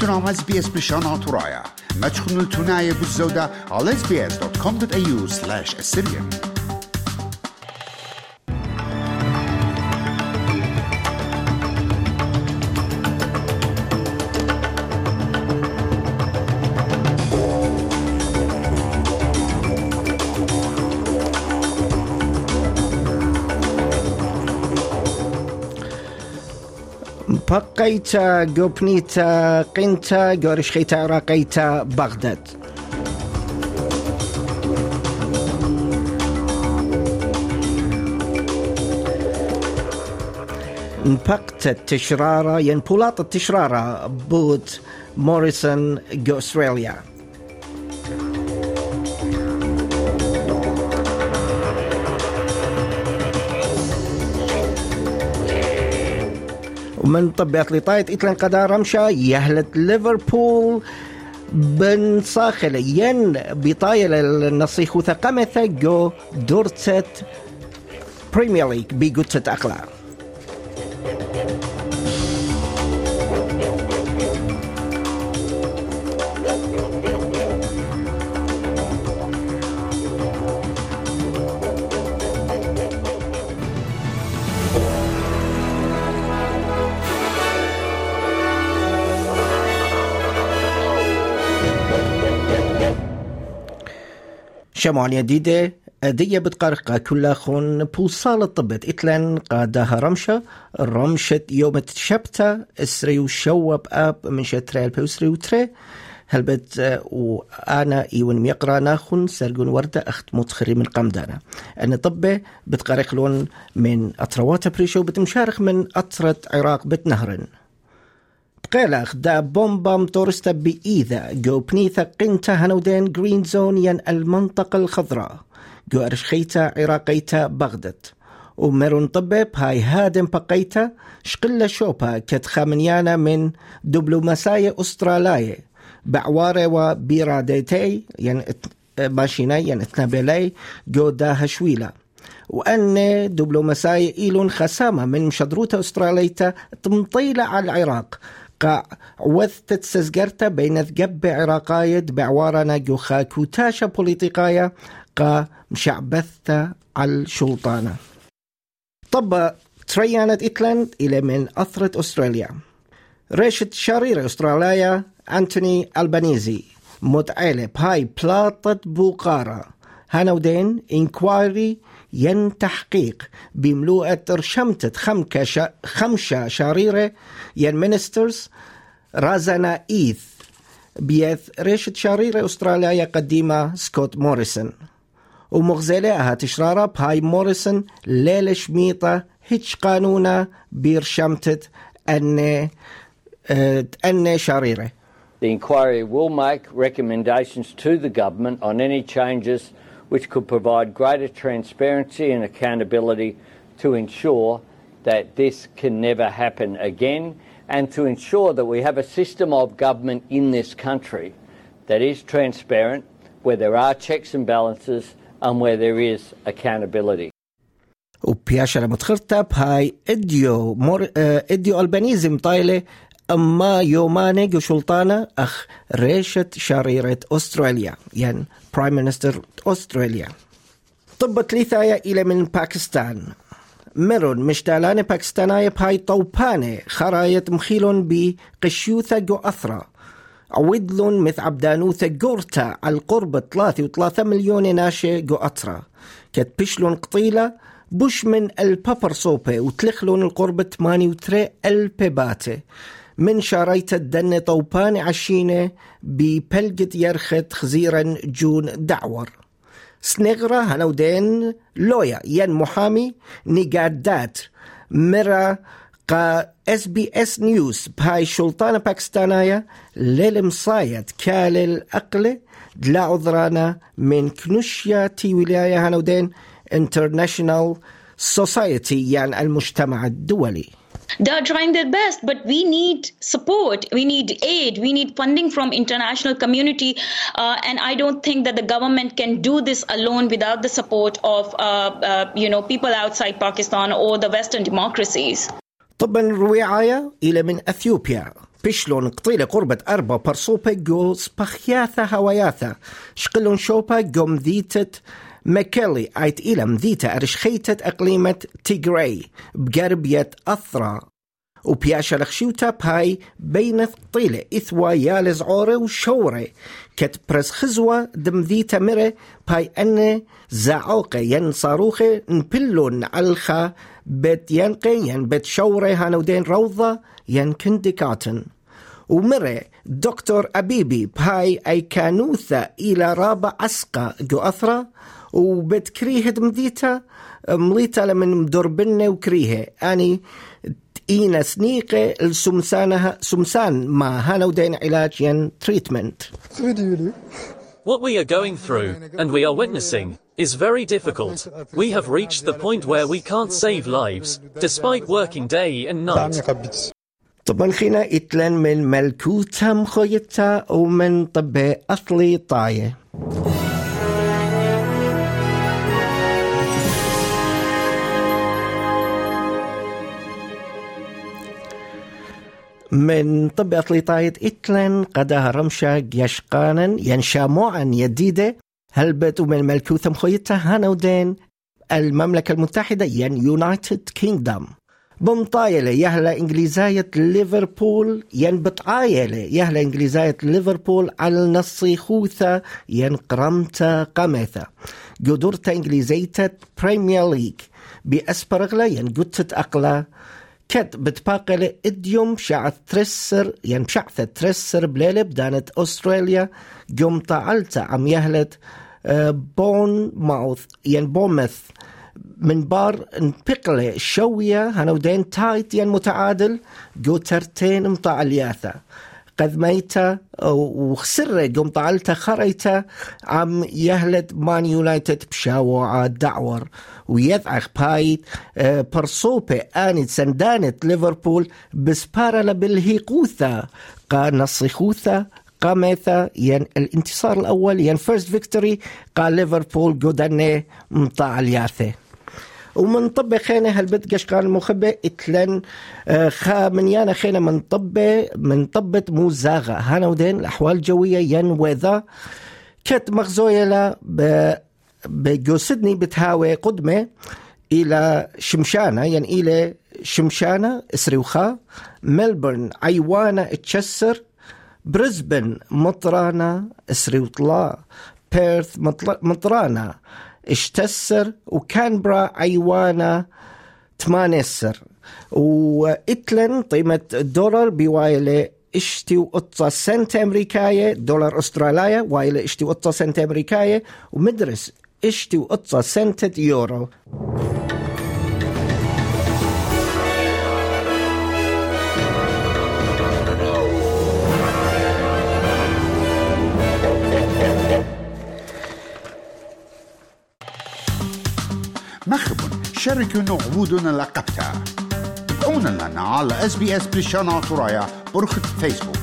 تنام اس بي اس بشان ترايا ما تخنوا التناية بالزودة على sbs.com.au slash assyrian بقيتا جوبنيتا قنتا جورشخيتا راقيتا بغداد. نبقت التشرارة ين بولاط التشرارة بوت موريسون جو ومن طبيعة لطايت إتلان قدا رمشا يهلت ليفربول بن صاخل ين بطايل النصيخ ثقمثة جو دورتت بريمير ليج بيقوتت أقلام شمعون يديدة أدية بتقرقة كل خون بوصال الطبت إتلان قادها رمشة رمشة يوم تشبتا إسري وشوب أب من شتري البوسري وتري هلبت وأنا إيون ميقرا ناخن سرقون وردة أخت متخري من قمدانا. أنا طبة بتقرق لون من أطروات بريشو بتمشارخ من أطرة عراق بتنهرن. قيلخ دا بومبام تورستا بإيذا جو بنيثا قنتا هنودين جرين زون ين المنطقة الخضراء. جو أرشخيتا عراقيتا بغدت ومرون طبب هاي هادم بقيتا شقلة شوبا كت خامنيانا من دبلوماسية أسترالية بعوارة وبيراديتي ين ماشيني ين اتنابلي جو دا هشويلا وأن دبلوماسية إيلون خسامة من مشدروتا أستراليتا تمطيلة على العراق. قا وثت سزقرتا بين ذقب عراقايد بعوارنا جوخا كوتاشا بوليتيقايا قا مشعبثتا على الشلطانة. طب تريانت إتلاند إلى من أثرة أستراليا. ريشت شرير أستراليا أنتوني ألبانيزي. متعلب هاي بلاطة بوقارة. هانودين انكوايري ين تحقيق بملوءة رشمتة خمكة خمشة شريرة ين مينسترز رازنا إيث. بيث ريشة شريرة أستراليا قديمة سكوت موريسون. ومغزلها تشرارة بهاي موريسون ليلة شميطة هيتش قانونا بيرشمتت أن أن شريرة. The inquiry will make recommendations to the government on any changes which could provide greater transparency and accountability to ensure that this can never happen again and to ensure that we have a system of government in this country that is transparent, where there are checks and balances, and where there is accountability. U pjaċa la matħirtab ħaj Edio, Edio Albanizim tajle يوماني جو سلطانة أخ ريشة شريرة أستراليا يعني برايم مينستر أستراليا. طبت ليثايا إلى من باكستان. مرون مشتالان باكستانايا بهاي طوبانة خرايت مخيلون بقشيوثا جو أثرا. عودلون مث عبدانوثا جورتا على قرب 3 مليون ناشي جو أترا كت بشلون قطيلة بوش من البابر صوبة وتلخلون القرب 8 البيباتي من شاريت الدن طوبان عشينة ببلقة يرخت خزيرا جون دعور. سنغرة هنودين لويا. ين محامي نقادات مرا قا اس بي اس نيوز. بهاي شلطانة باكستانية للمصايد كالل أقلة دلا عذرانا من كنوشيا تي ولاية هنودين انترناشنال سوسايتي يعني المجتمع الدولي. They're trying their best, but we need support. We need aid. We need funding from international community. Uh, and I don't think that the government can do this alone without the support of, uh, uh, you know, people outside Pakistan or the Western democracies. طبا رواية إلى من أثيوبيا بشلون قطيلة قربة أربع برصوبة جو سبخياثا هواياثا شقلون شوبا جو مذيتت مكالي آيت إلى مذيتا أرشخيتت أقليمة تيغراي بقربية أثرا. وبياشا لخشيوتا باي بين طيلة إثوا يالز عورة وشورة. كت برس خزوة دمذيتا مرة باي أن زعوقة ين صاروخة نبلون علخا بيت ينقي ين بيت شورة هانودين روضة ين كندكاتن. ومرة دكتور أبيبي باي أي كانوثة إلى رابع أسقى جو أثرة وبتكريه دمذيتا مليتا لمن مدربنة وكريهة أني إينا سنيقة السمسانها سمسان ما هانا ودين علاج ين تريتمنت What we are going through, and we are witnessing, is very difficult. We have reached the point where we can't save lives, despite working day and night. طبعا خينا اتلن من ملكوتا مخيتا ومن طب أصلي طاية. من طب أصلي طاية اتلن قدها رمشا يشقانا ينشاموعا يديدة. هلبت ومن ملكوتا مخيتا هانودين المملكة المتحدة ين يونايتد كينغدم بمطايلة يهلا إنجليزاية ليفربول ين بطايلة يهلا إنجليزاية ليفربول على النصي خوثة ين قرمتا قمثة قدرتا إنجليزية بريمير ليج بأسبرغلا ين قدت أقلا. كت بتباقلة إديوم شعث ترسر ين بشعثة ترسر بليلة بدانت أستراليا. جم تعلتا عم يهلت بون ماوث ين بومث من بار نبقلة شوية هنودين تايت متعادل جو ترتين مطاع الياثة. قد ميتا وخسرة قم طالتا خريتا عم يهلد مان يونايتد بشاوعة دعور. ويذعخ بايت برصوبة آنت سندانت ليفربول بسبارة بالهيقوثة قال نصيخوثة قامتا ين الانتصار الأول ين فيرست فيكتوري قال ليفربول قدني مطاع الياثة. ومن طب خينا هالبت قشقان المخبة إتلن خا من يانا خينا من طب من طبة موزاغة. هانا ودين الأحوال الجوية ين وذا كت مغزوية لا بجو سيدني بتهاوي قدمة إلى شمشانة يعني إلى شمشانة إسريوخا ملبورن عيوانة تشسر بريسبن مطرانة إسريوطلا بيرث مطرانة. اشتسر وكانبرا عيوانا تمانسر وإتلن قيمة الدولار بوايلة إشتي وقطة سنت أمريكاية دولار أستراليا وايلة إشتي وقطة سنت أمريكاية ومدرس إشتي وقطة سنت يورو. مخبن شاركوا عبودنا لقبتها. تابعونا لنا على اس بريشانا ترايا برخة فيسبوك